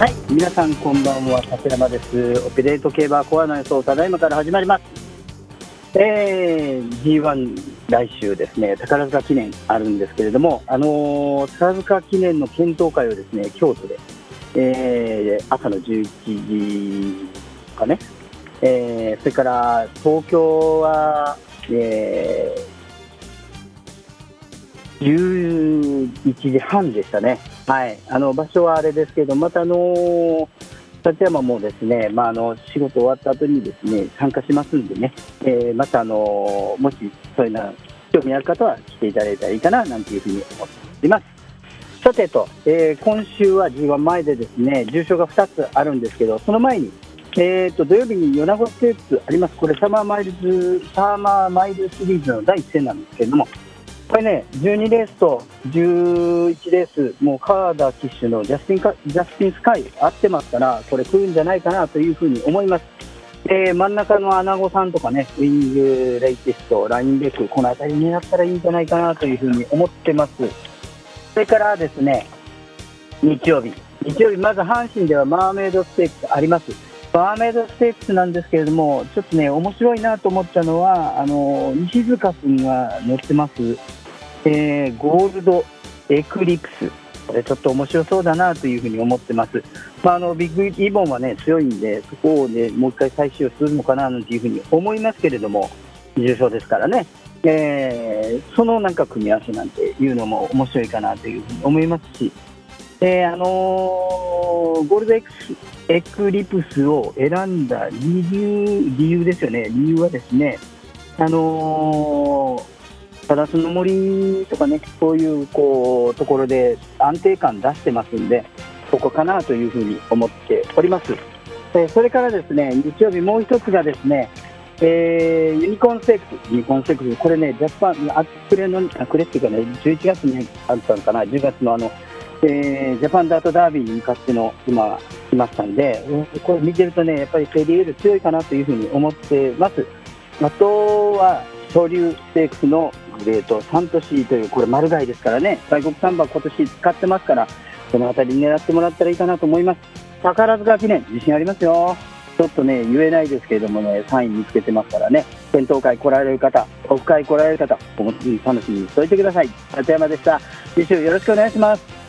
はい、皆さんこんばんは、立山です。オペレート競馬コアの予想、ただいまから始まります。えー、G1 来週ですね、宝塚記念あるんですけれども、あのー宝塚記念の検討会をですね、京都で、えー朝の11時かね、えーそれから東京は、えー11時半でしたね。はい、あの場所はあれですけど、またあのー立山もですね、まあ、あの仕事終わった後にですね参加しますんでね、えーまたあのーもしそういうの興味ある方は来ていただいたらいいかななんていうふうに思っています。さてと、えー今週は G1 前でですね重賞が2つあるんですけど、その前に、えー、と土曜日に米子ステークスあります、これサマーマイルズサーマーマイルシリーズの第1戦なんですけれども、これね、12レースと11レース、もう川田騎手のジャスティンカジャスティンスカイ合ってますから、これ来るんじゃないかなというふうに思います。で真ん中のアナゴサンとかね、ウイングレイテスト、ラインベック、この辺りになったらいいんじゃないかなというふうに思ってます。それからですね、日曜日、日曜日、まず阪神ではマーメイドステークスあります。マーメイドステークスなんですけれども、ちょっとね、面白いなと思ったのは、あの西塚君が乗ってます、えーゴールドエクリプス、これちょっと面白そうだなというふうに思ってます。まあ、あのビッグイボンはね、強いんで、そこをね、もう一回再使用するのかななんていうふうに思いますけれども、重賞ですからね。えーそのなんか組み合わせなんていうのも面白いかなというふうに思いますし、えーあのーゴールドエクスエクリプスを選んだ理由理由ですよね、理由はですね、あのーガラスの森とかね、そういうこうところで安定感出してますんで、ここかなというふうに思っております。えーそれからですね、日曜日もう一つがですね、えーユニコーンセックス、ユニコーンセックス、これね、ジャパン、あ暮れの、あ暮れっていうかね、11月にあったのかな、10月のあの、えージャパンダートダービーに向かっての今、来ましたんで、これ見てるとね、やっぱりセリエール強いかなというふうに思ってます。あとは、昇竜ステークスのグレートサントシーという、これ丸貝ですからね、外国産馬今年使ってますから、その辺り狙ってもらったらいいかなと思います。宝塚記念、自信ありますよ。ちょっとね、言えないですけれどもね、3位見つけてますからね、検討会来られる方、オフ会来られる方、お楽しみにしておいてください。立山でした。次週よろしくお願いします。